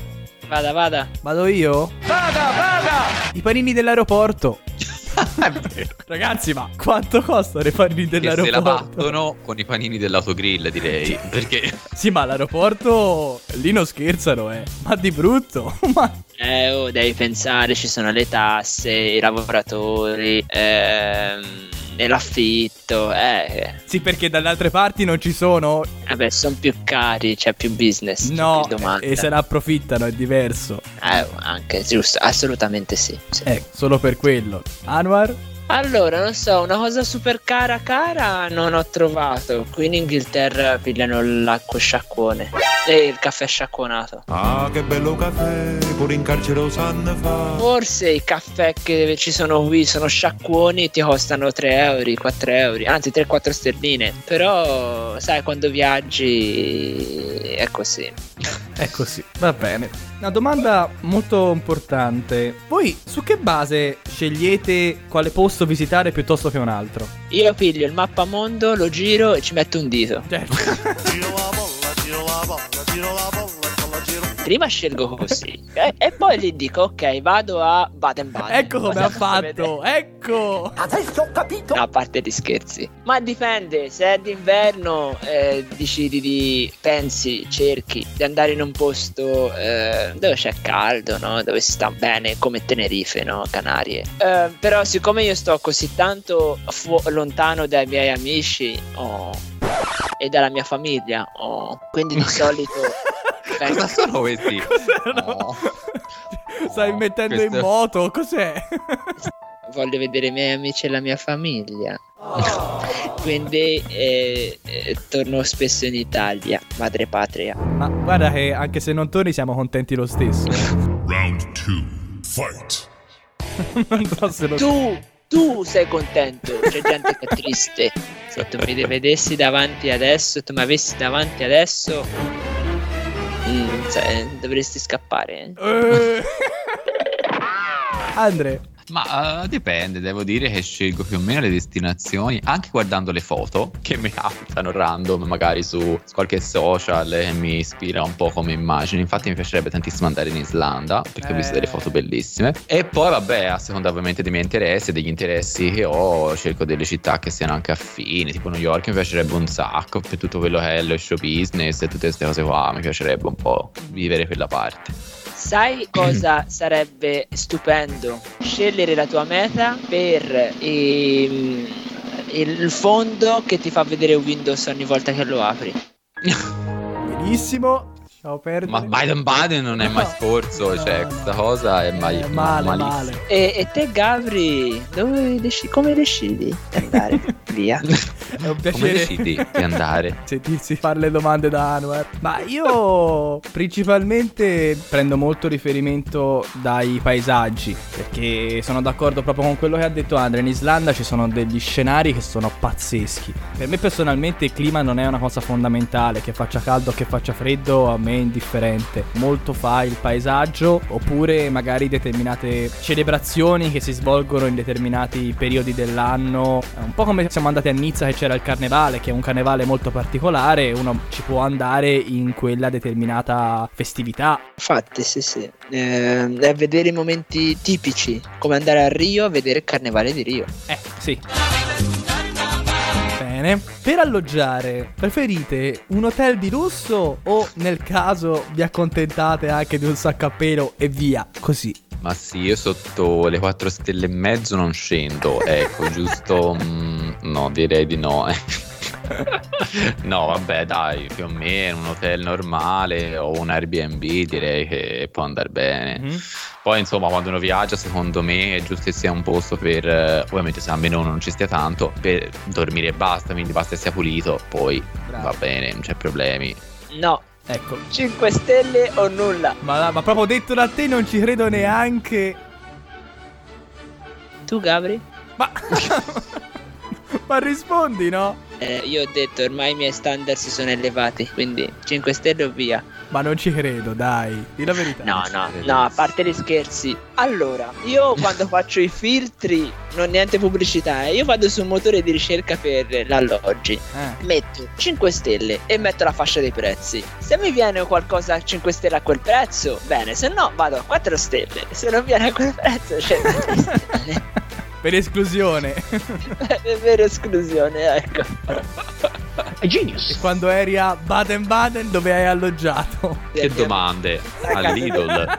C: Vada, vada.
A: Vado io?
I: Vada, vada!
A: I panini dell'aeroporto. Ragazzi, ma quanto costano i panini
B: Che se la
A: dell'aeroporto?
B: battono con i panini dell'autogrill, direi. Perché
A: Sì, ma all'aeroporto lì non scherzano, eh. Ma di brutto. ma
C: Eh, oh, devi pensare, ci sono le tasse, i lavoratori, ehm, nell'affitto, eh.
A: Sì, perché dalle altre parti non ci sono.
C: Vabbè, sono più cari, c'è più business.
A: No,
C: più
A: e se ne approfittano, è diverso.
C: Eh, anche, giusto, assolutamente sì. sì.
A: Eh, solo per quello. Anwar?
C: Allora, non so, una cosa super cara cara non ho trovato. Qui in Inghilterra pigliano l'acqua sciacquone e il caffè sciacquonato.
L: Ah, che bello caffè, pure in carcere lo sanno fa.
C: Forse i caffè che ci sono qui sono sciacquoni e ti costano 3 euro, 4 euro, anzi 3-4 sterline. Però, sai, quando viaggi è così.
A: È così, va bene. Una domanda molto importante. Voi su che base scegliete quale posto visitare piuttosto che un altro?
C: Io piglio il mappamondo, lo giro e ci metto un dito.
A: Certo.
C: Prima scelgo così e, e poi gli dico ok vado a Baden-Baden.
A: ecco come ha fatto,
C: vedere.
A: ecco.
F: Adesso ho capito.
C: No, a parte gli scherzi. Ma dipende, se è d'inverno eh, decidi di, pensi, cerchi di andare in un posto eh, dove c'è caldo, no? Dove si sta bene, come Tenerife, no? Canarie. Eh, però siccome io sto così tanto fu- lontano dai miei amici, oh, e dalla mia famiglia, oh, quindi di solito... vengo-
B: Cosa sono questi?
A: Cos'erano? Stai
B: Oh,
A: mettendo in
B: questo-
A: moto, cos'è?
C: voglio vedere i miei amici e la mia famiglia. Quindi eh, eh, torno spesso in Italia, madre patria.
A: Ma guarda che anche se non torni siamo contenti lo stesso.
J: Round two. Fight.
A: non so se lo
C: Tu, tu sei contento, c'è gente che è triste. Se tu mi vedessi davanti adesso, tu mi avessi davanti adesso, mm, cioè, dovresti scappare. eh.
A: Eh. Andre,
B: Ma eh, dipende, devo dire che scelgo più o meno le destinazioni, anche guardando le foto che mi capitano random, magari su, qualche social che mi ispira un po' come immagine. Infatti mi piacerebbe tantissimo andare in Islanda, perché ho visto delle
A: Eh.
B: foto bellissime. E poi vabbè, a seconda ovviamente dei miei interessi e degli interessi che ho, cerco delle città che siano anche affini, tipo New York mi piacerebbe un sacco, per tutto quello che è lo show business e tutte queste cose qua, mi piacerebbe un po' vivere quella parte.
C: Sai cosa sarebbe stupendo? Scegliere la tua meta per ehm, il fondo che ti fa vedere Windows ogni volta che lo apri.
A: benissimo.
B: Ma Biden Biden non è mai
A: No.
B: scorso,
A: No.
B: cioè questa cosa è mai
A: È male,
B: malissimo.
A: male.
C: E, e te, Gabri, dove decidi, come decidi di andare via?
A: È un
B: Come
A: piacere
B: decidi di andare?
A: sentirsi fare le domande da Anwar. Ma io principalmente prendo molto riferimento dai paesaggi, perché sono d'accordo proprio con quello che ha detto Andrea. In Islanda ci sono degli scenari che sono pazzeschi. Per me personalmente il clima non è una cosa fondamentale, che faccia caldo o che faccia freddo a me è indifferente. Molto fa il paesaggio oppure magari determinate celebrazioni che si svolgono in determinati periodi dell'anno. È un po' come siamo andati a Nizza che c'era il carnevale, che è un carnevale molto particolare, uno ci può andare in quella determinata festività.
C: Infatti, sì, sì. Eh, è vedere i momenti tipici, come andare a Rio a vedere il carnevale di Rio.
A: Eh, sì. Bene. Per alloggiare, preferite un hotel di lusso o nel caso vi accontentate anche di un sacco a pelo e via, così?
B: Ma sì, io sotto le 4 stelle e mezzo non scendo, ecco, giusto... mm, no, direi di no. eh. no, vabbè, dai, più o meno un hotel normale o un Airbnb direi che può andare bene.
A: Mhm.
B: Poi, insomma, quando uno viaggia, secondo me è giusto che sia un posto per, eh, ovviamente se a meno non ci stia tanto, per dormire e basta, quindi basta che sia pulito, poi
A: Bravo.
B: va bene, non c'è problemi.
C: No,
A: Ecco.
C: 5 stelle o nulla.
A: Ma, ma proprio detto da te non ci credo neanche.
C: Tu, Gabri?
A: Ma... ma rispondi, no?
C: Eh, io ho detto ormai i miei standard si sono elevati, quindi 5 stelle o via.
A: Ma non ci credo, dai. Di la verità.
C: No, no, no, a parte gli scherzi. Allora, io quando faccio i filtri, non niente pubblicità, eh, io vado su un motore di ricerca per gli alloggi.
A: Eh.
C: Metto 5 stelle e metto la fascia dei prezzi. Se mi viene qualcosa a 5 stelle a quel prezzo, bene, se no vado a 4 stelle. Se non viene a quel prezzo, scendo a 3 stelle.
A: Per esclusione.
C: Vera esclusione, ecco.
F: È genius.
A: e quando eri a Baden-Baden dove hai alloggiato?
B: Che domande? All'Idol.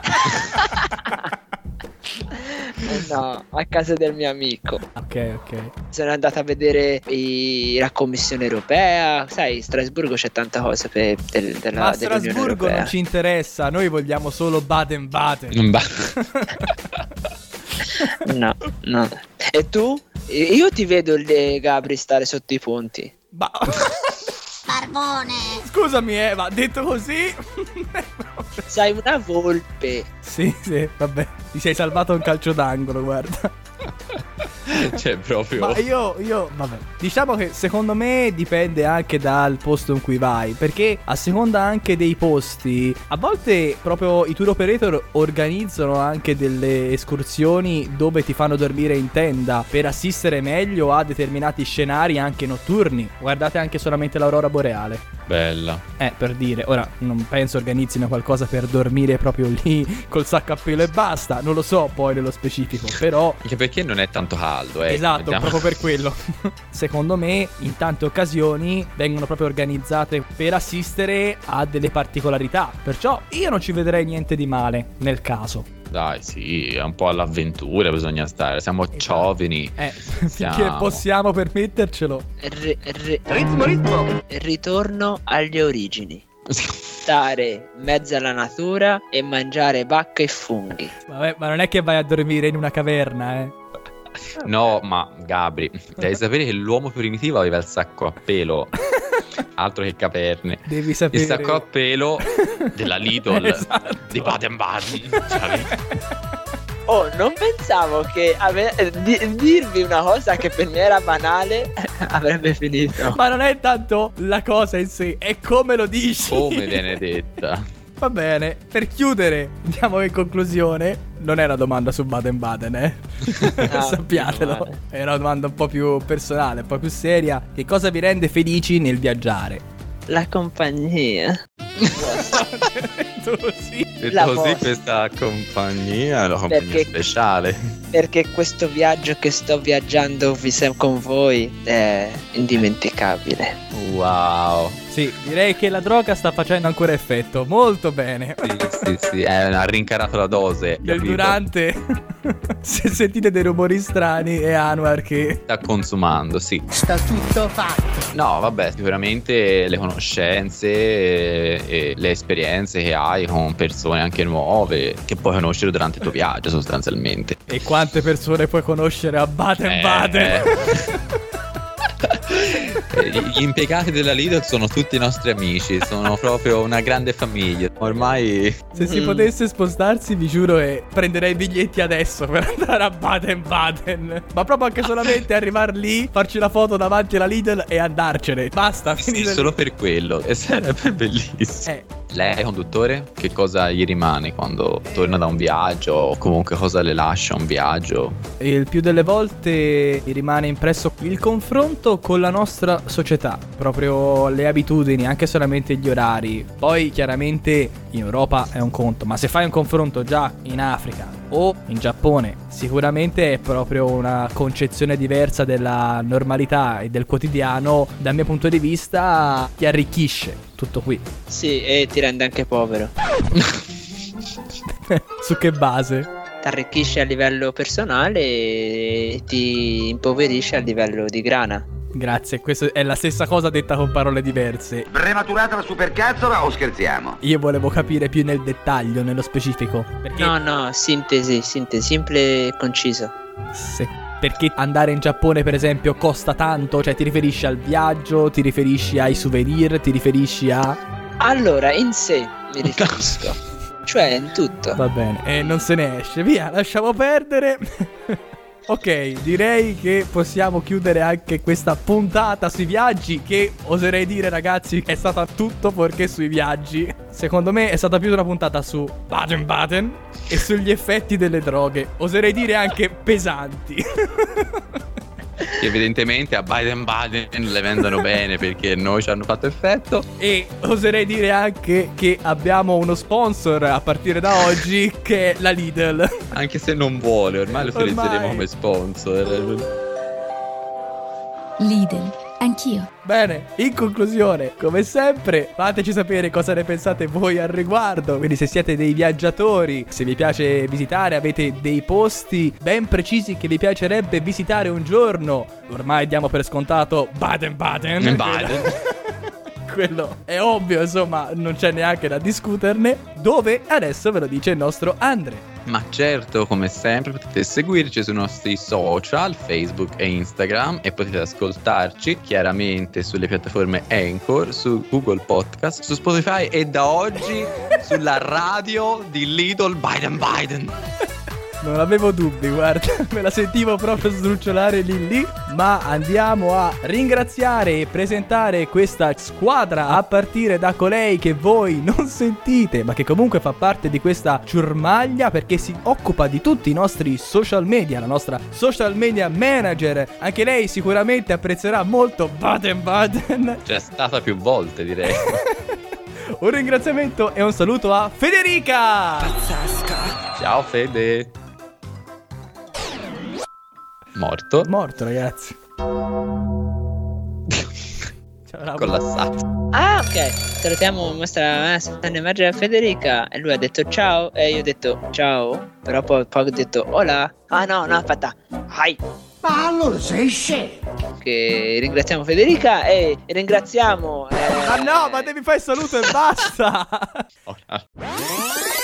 C: Eh no, a casa del mio amico.
A: Ok, ok.
C: Sono andato a vedere i- la Commissione europea. Sai, Strasburgo c'è tanta cosa per, del, della,
A: Ma
C: dell'Unione
A: Strasburgo
C: Europea.
A: non ci interessa, noi vogliamo solo Baden-Baden.
C: No, no. E tu? Io ti vedo, eh, Gabri, stare sotto i ponti.
A: Ma
H: Barbone.
A: scusami, Eva, detto così.
C: Sei una volpe.
A: sì, sì, vabbè. Ti sei salvato un calcio d'angolo, guarda.
B: cioè, proprio.
A: Ma io, io, vabbè. Diciamo che secondo me dipende anche dal posto in cui vai. Perché a seconda anche dei posti, a volte proprio i tour operator organizzano anche delle escursioni dove ti fanno dormire in tenda per assistere meglio a determinati scenari anche notturni. Guardate anche solamente l'aurora boreale.
B: Bella.
A: Eh, per dire, ora non penso organizzino qualcosa per dormire proprio lì col sacco a pelo e basta. Non lo so poi nello specifico, però
B: Anche perché non è tanto caldo, eh.
A: Esatto, proprio per quello. Secondo me, in tante occasioni vengono proprio organizzate per assistere a delle particolarità. Perciò io non ci vedrei niente di male nel caso.
B: Dai, sì, è un po' all'avventura bisogna stare. Siamo giovani.
A: Eh,
B: Siamo.
A: finché possiamo permettercelo.
C: Ri- ri-
F: Ritmo, ritmo.
C: ritorno alle origini. Stare in mezzo alla natura e mangiare bacche e funghi.
A: Vabbè, ma non è che vai a dormire in una caverna, eh.
B: No, ma Gabri, devi sapere che l'uomo primitivo aveva il sacco a pelo. Altro che caverne.
A: Devi sapere.
B: Il sacco a pelo della Lidl
A: Esatto.
B: di Baden-Baden. Cioè,
C: Oh, non pensavo che ave- di- dirvi una cosa che per me era banale avrebbe finito.
A: Ma non è tanto la cosa in sé, è come lo dici.
B: come viene detta.
A: Va bene, per chiudere, andiamo in conclusione. Non è una domanda su Baden-Baden, eh.
C: Ah,
A: Sappiatelo. È una domanda un po' più personale, un po' più seria. Che cosa vi rende felici nel viaggiare?
C: La compagnia.
A: Tu sì.
B: Detto
C: La
B: così, questa compagnia è una compagnia
C: Perché-
B: speciale.
C: Perché questo viaggio che sto viaggiando vi- con voi è indimenticabile.
B: Wow.
A: Sì, direi che la droga sta facendo ancora effetto. Molto bene.
B: Sì, sì, sì, ha rincarato la dose.
A: Nel durante, se sentite dei rumori strani, è Anwar che.
B: Sta consumando, sì.
K: Sta tutto fatto.
B: No, vabbè, sicuramente le conoscenze e, e le esperienze che hai con persone anche nuove che puoi conoscere durante il tuo viaggio, sostanzialmente.
A: E quante persone puoi conoscere a Baden-Baden?
B: Eh. Eh, Gli impiegati della Lidl sono tutti i nostri amici, sono proprio una grande famiglia. Ormai
A: Se si
C: Mm.
A: potesse spostarsi, vi giuro che prenderei i biglietti adesso per andare a Baden-Baden. Ma proprio anche solamente arrivare lì, farci la foto davanti alla Lidl e andarcene. Basta,
B: sì, solo
A: lì.
B: per quello, e sarebbe bellissimo.
A: Eh,
B: Lei, conduttore, che cosa gli rimane quando torna da un viaggio o comunque cosa le lascia un viaggio?
A: il più delle volte mi rimane impresso il confronto con la nostra società, proprio le abitudini, anche solamente gli orari. Poi chiaramente in Europa è un conto, ma se fai un confronto già in Africa o in Giappone, sicuramente è proprio una concezione diversa della normalità e del quotidiano. Dal mio punto di vista ti arricchisce. Tutto qui.
C: Sì, e ti rende anche povero.
A: Su che base?
C: Ti arricchisce a livello personale e ti impoverisce a livello di grana.
A: Grazie, questa è la stessa cosa detta con parole diverse.
I: Prematurata la supercazzola o scherziamo?
A: Io volevo capire più nel dettaglio, nello specifico. Perché,
C: No, no, sintesi, sintesi, simple e conciso.
A: se- perché andare in Giappone, per esempio, costa tanto? Cioè, ti riferisci al viaggio, ti riferisci ai souvenir, ti riferisci a.
C: Allora, in sé mi riferisco. cioè, in tutto.
A: Va bene, e non se ne esce. Via, lasciamo perdere. ok, direi che possiamo chiudere anche questa puntata sui viaggi. Che oserei dire, ragazzi, è stata tutto fuorché sui viaggi. Secondo me è stata più una puntata su Baden-Baden e sugli effetti delle droghe. Oserei dire anche pesanti.
B: Che evidentemente a Biden-Biden le vendono bene perché noi ci hanno fatto effetto.
A: E oserei dire anche che abbiamo uno sponsor a partire da oggi che è la Lidl.
B: Anche se non vuole, ormai lo
A: Ormai.
B: utilizzeremo come sponsor.
H: Lidl,
M: Anch'io.
A: Bene, in conclusione, come sempre, fateci sapere cosa ne pensate voi al riguardo. Quindi se siete dei viaggiatori, se vi piace visitare, avete dei posti ben precisi che vi piacerebbe visitare un giorno. Ormai diamo per scontato Baden-Baden.
B: Baden.
A: quello è ovvio, insomma, non c'è neanche da discuterne. Dove adesso ve lo dice il nostro Andre.
B: Ma certo, come sempre, potete seguirci sui nostri social, Facebook e Instagram e potete ascoltarci chiaramente sulle piattaforme Anchor, su Google Podcast, su Spotify e da oggi sulla radio di Little Biden Biden.
A: Non avevo dubbi, guarda, me la sentivo proprio sdrucciolare lì lì, ma andiamo a ringraziare e presentare questa squadra a partire da colei che voi non sentite, ma che comunque fa parte di questa ciurmaglia perché si occupa di tutti i nostri social media, la nostra social media manager. Anche lei sicuramente apprezzerà molto Baden Baden.
B: C'è stata più volte, direi.
A: un ringraziamento e un saluto a Federica!
K: Pazzesca!
B: Ciao Fede! Morto.
A: Morto, ragazzi.
B: Collassato.
C: Ah, ok. Salutiamo nostra eh, Sanne Magia Federica. E lui ha detto ciao. E io ho detto ciao. Però poi, poi ho detto hola. Ah, no, no, aspetta. Hi.
F: Ma allora sei scemo.
C: Che ringraziamo Federica e ringraziamo. Eh...
A: Ah, no, ma devi fare il saluto e basta.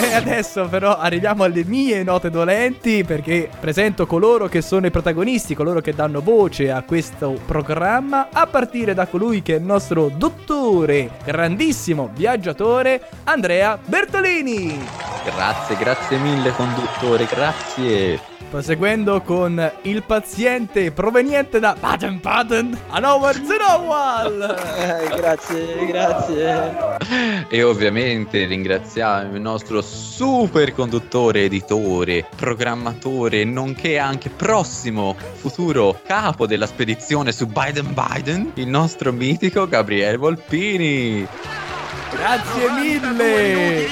A: E adesso però arriviamo alle mie note dolenti perché presento coloro che sono i protagonisti, coloro che danno voce a questo programma, a partire da colui che è il nostro dottore, grandissimo viaggiatore, Andrea Bertolini.
B: Grazie, grazie mille conduttore, grazie.
A: Proseguendo con il paziente proveniente da Baden Baden, Hannover Zenowal.
C: Eh, grazie, grazie.
B: E ovviamente ringraziamo il nostro super conduttore, editore, programmatore, nonché anche prossimo futuro capo della spedizione su Biden Biden, il nostro mitico Gabriele Volpini.
A: Grazie mille!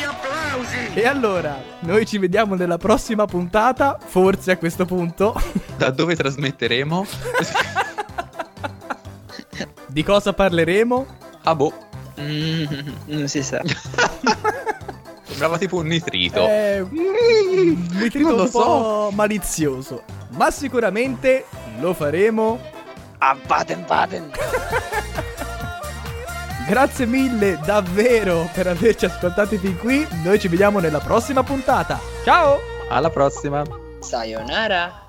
A: E allora, noi ci vediamo nella prossima puntata, forse a questo punto.
B: Da dove trasmetteremo?
A: Di cosa parleremo?
B: Ah boh.
C: Mm, non si sa.
B: Sembrava tipo un nitrito.
A: Eh, un nitrito
B: Non lo
A: un po'
B: so.
A: malizioso. Ma sicuramente lo faremo.
C: A Baden Baden.
A: Grazie mille davvero per averci ascoltati fin qui. Noi ci vediamo nella prossima puntata. Ciao!
B: Alla prossima.
C: Sayonara.